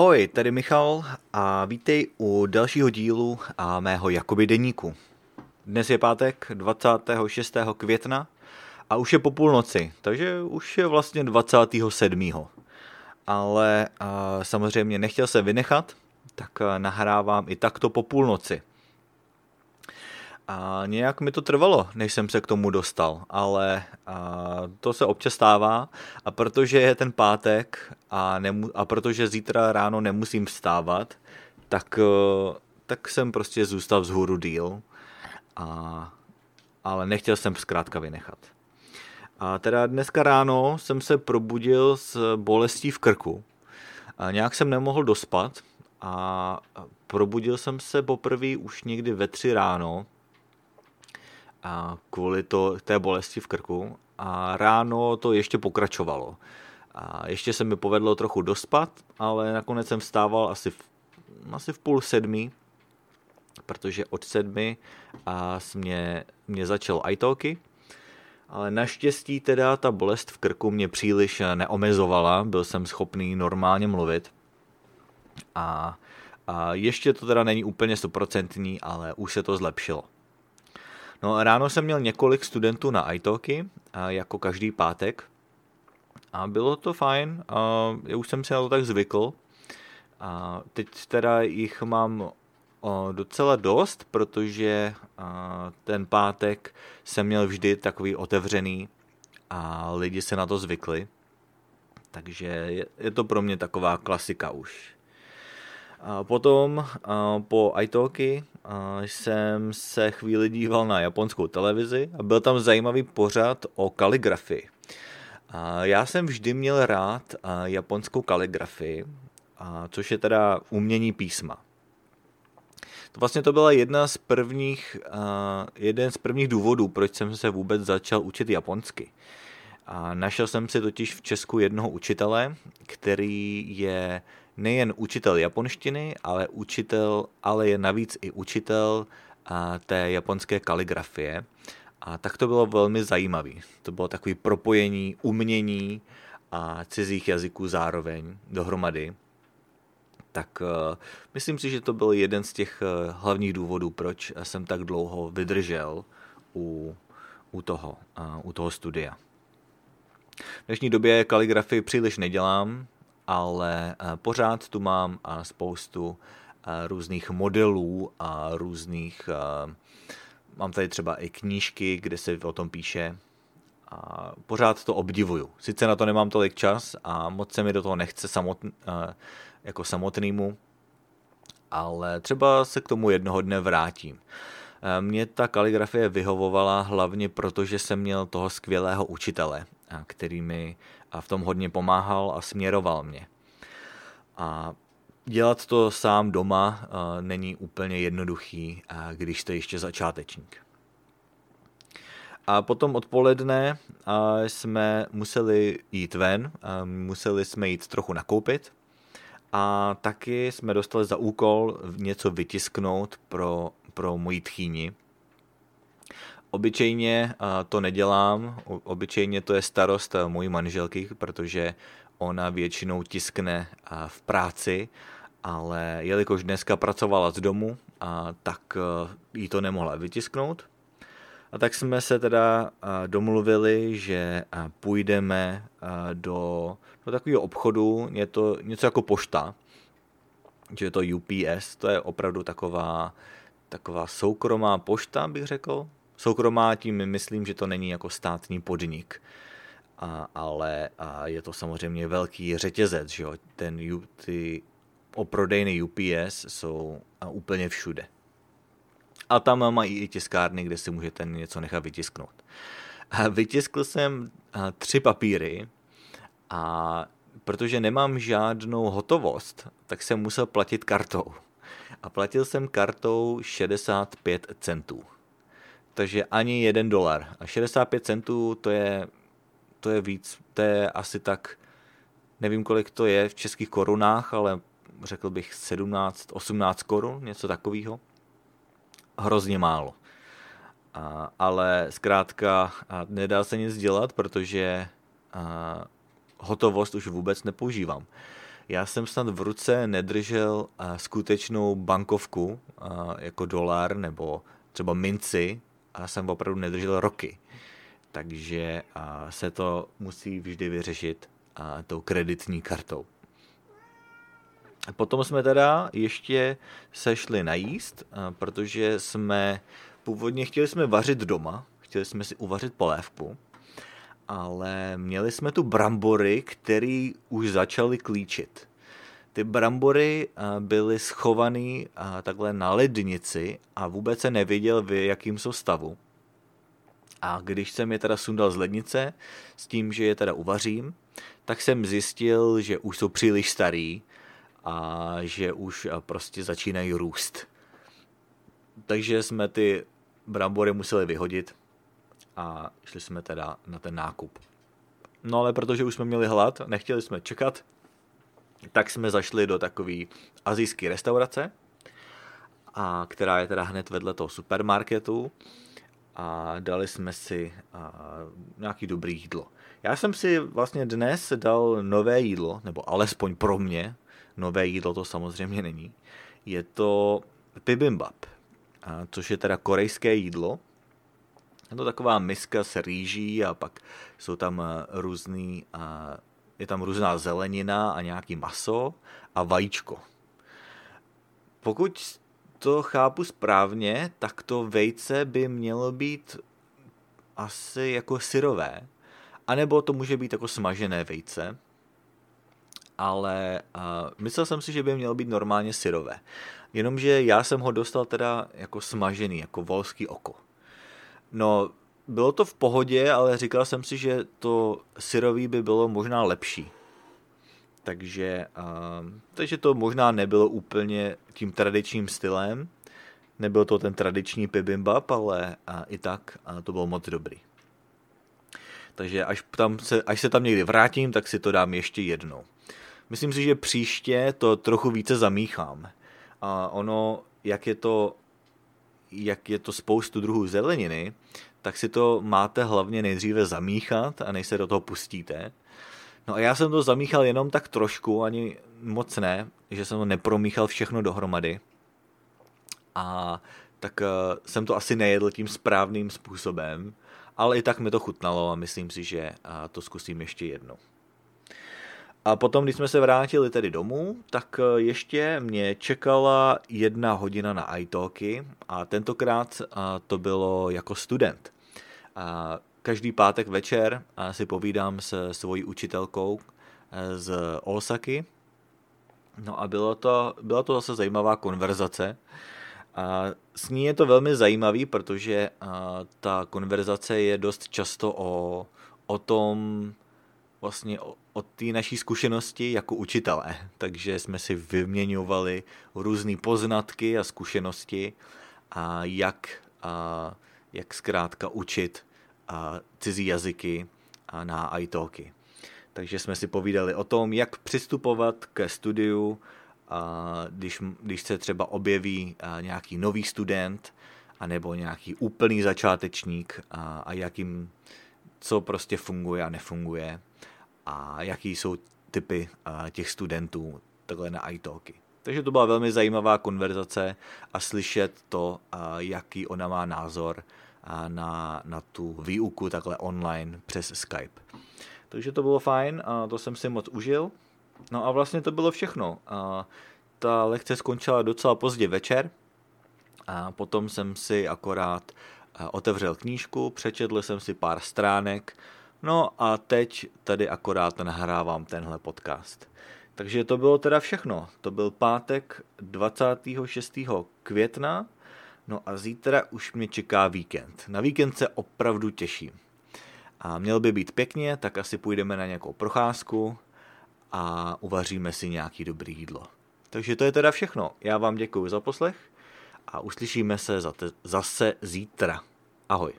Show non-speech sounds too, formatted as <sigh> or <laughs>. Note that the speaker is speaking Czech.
Ahoj, tady Michal a vítej u dalšího dílu a mého Jakoby deníku. Dnes je pátek 26. května a už je po půlnoci, takže už je vlastně 27. Ale samozřejmě nechtěl se vynechat, tak nahrávám i takto po půlnoci. A nějak mi to trvalo, než jsem se k tomu dostal, ale a to se občas stává a protože je ten pátek a, nemu, a protože zítra ráno nemusím vstávat, tak, tak jsem prostě zůstal vzhůru díl, a, ale nechtěl jsem zkrátka vynechat. A teda dneska ráno jsem se probudil s bolestí v krku. A nějak jsem nemohl dospat a probudil jsem se poprvé už někdy ve tři ráno, a kvůli to, té bolesti v krku a ráno to ještě pokračovalo. A ještě se mi povedlo trochu dospat, ale nakonec jsem vstával asi v, asi v půl sedmi, protože od sedmi a mě, mě začal italky, ale naštěstí teda ta bolest v krku mě příliš neomezovala, byl jsem schopný normálně mluvit. A, a ještě to teda není úplně stoprocentní, ale už se to zlepšilo. No ráno jsem měl několik studentů na italky, jako každý pátek. A bylo to fajn, a já už jsem se na to tak zvykl. A teď teda jich mám docela dost, protože ten pátek jsem měl vždy takový otevřený a lidi se na to zvykli. Takže je to pro mě taková klasika už. Potom po italky jsem se chvíli díval na japonskou televizi a byl tam zajímavý pořad o kaligrafii. Já jsem vždy měl rád japonskou kaligrafii, což je teda umění písma. To vlastně to byla jedna z prvních, jeden z prvních důvodů, proč jsem se vůbec začal učit japonsky. A našel jsem si totiž v Česku jednoho učitele, který je nejen učitel japonštiny, ale učitel, ale je navíc i učitel té japonské kaligrafie. A tak to bylo velmi zajímavé. To bylo takové propojení umění a cizích jazyků zároveň dohromady. Tak uh, myslím si, že to byl jeden z těch uh, hlavních důvodů, proč jsem tak dlouho vydržel u, u, toho, u toho studia. V dnešní době kaligrafii příliš nedělám, ale eh, pořád tu mám eh, spoustu eh, různých modelů a různých, mám tady třeba i knížky, kde se o tom píše a pořád to obdivuju. Sice na to nemám tolik čas a moc se mi do toho nechce samotn, jako samotnému, ale třeba se k tomu jednoho dne vrátím. Mě ta kaligrafie vyhovovala hlavně proto, že jsem měl toho skvělého učitele, který mi v tom hodně pomáhal a směroval mě. A dělat to sám doma není úplně jednoduchý, když jste ještě začátečník. A potom odpoledne jsme museli jít ven, museli jsme jít trochu nakoupit a taky jsme dostali za úkol něco vytisknout pro, pro moji tchýni. Obyčejně to nedělám, obyčejně to je starost mojí manželky, protože ona většinou tiskne v práci, ale jelikož dneska pracovala z domu, tak jí to nemohla vytisknout. A tak jsme se teda domluvili, že půjdeme do, do takového obchodu, je to něco jako pošta, že je to UPS, to je opravdu taková, taková soukromá pošta, bych řekl, Soukromá tím myslím, že to není jako státní podnik, a, ale a je to samozřejmě velký řetězec, že jo? Ten, ty oprodejny UPS jsou úplně všude. A tam mají i tiskárny, kde si můžete něco nechat vytisknout. A vytiskl jsem tři papíry a protože nemám žádnou hotovost, tak jsem musel platit kartou. A platil jsem kartou 65 centů takže ani jeden dolar. A 65 centů to je, to je víc, to je asi tak, nevím kolik to je v českých korunách, ale řekl bych 17, 18 korun, něco takového. Hrozně málo. A, ale zkrátka a nedá se nic dělat, protože a, hotovost už vůbec nepoužívám. Já jsem snad v ruce nedržel skutečnou bankovku, jako dolar nebo třeba minci, a jsem opravdu nedržel roky. Takže se to musí vždy vyřešit tou kreditní kartou. Potom jsme teda ještě sešli najíst, protože jsme původně chtěli jsme vařit doma, chtěli jsme si uvařit polévku, ale měli jsme tu brambory, které už začaly klíčit. Ty brambory byly schované takhle na lednici a vůbec se nevěděl, v jakým jsou stavu. A když jsem je teda sundal z lednice s tím, že je teda uvařím, tak jsem zjistil, že už jsou příliš starý a že už prostě začínají růst. Takže jsme ty brambory museli vyhodit a šli jsme teda na ten nákup. No ale protože už jsme měli hlad, nechtěli jsme čekat, tak jsme zašli do takové azijské restaurace, a která je teda hned vedle toho supermarketu a dali jsme si a, nějaký dobrý jídlo. Já jsem si vlastně dnes dal nové jídlo, nebo alespoň pro mě, nové jídlo to samozřejmě není. Je to bibimbap, a, což je teda korejské jídlo. Je to taková miska s rýží a pak jsou tam různý, a, je tam různá zelenina a nějaký maso a vajíčko. Pokud to chápu správně, tak to vejce by mělo být asi jako syrové, anebo to může být jako smažené vejce, ale uh, myslel jsem si, že by mělo být normálně syrové. Jenomže já jsem ho dostal teda jako smažený, jako volský oko. No, bylo to v pohodě, ale říkal jsem si, že to syrový by bylo možná lepší. Takže, uh, takže to možná nebylo úplně tím tradičním stylem. Nebyl to ten tradiční bibimbap, ale uh, i tak uh, to bylo moc dobrý. Takže až, tam se, až se tam někdy vrátím, tak si to dám ještě jednou. Myslím si, že příště to trochu více zamíchám. A ono, jak je to, jak je to spoustu druhů zeleniny, tak si to máte hlavně nejdříve zamíchat a než se do toho pustíte. No a já jsem to zamíchal jenom tak trošku, ani moc ne, že jsem to nepromíchal všechno dohromady. A tak uh, jsem to asi nejedl tím správným způsobem, ale i tak mi to chutnalo a myslím si, že uh, to zkusím ještě jednou. A potom, když jsme se vrátili tedy domů, tak uh, ještě mě čekala jedna hodina na iTalky a tentokrát uh, to bylo jako student. Každý pátek večer si povídám se svojí učitelkou eh, z Osaky. No a bylo to, byla to zase zajímavá konverzace. A s ní je to velmi zajímavý, protože ta konverzace je dost často o, o tom, vlastně o, o té naší zkušenosti jako učitelé. <laughs> Takže jsme si vyměňovali různé poznatky a zkušenosti a jak, a jak zkrátka učit a cizí jazyky a na iTalky. Takže jsme si povídali o tom, jak přistupovat ke studiu, a když, když se třeba objeví nějaký nový student, anebo nějaký úplný začátečník a, a jakým, co prostě funguje a nefunguje a jaký jsou typy těch studentů takhle na iTalky. Takže to byla velmi zajímavá konverzace a slyšet to, jaký ona má názor na, na tu výuku takhle online přes Skype. Takže to bylo fajn a to jsem si moc užil. No a vlastně to bylo všechno. A ta lekce skončila docela pozdě večer a potom jsem si akorát otevřel knížku, přečetl jsem si pár stránek, no a teď tady akorát nahrávám tenhle podcast. Takže to bylo teda všechno. To byl pátek 26. května No a zítra už mě čeká víkend. Na víkend se opravdu těším. A měl by být pěkně, tak asi půjdeme na nějakou procházku a uvaříme si nějaký dobrý jídlo. Takže to je teda všechno. Já vám děkuji za poslech a uslyšíme se zase zítra. Ahoj.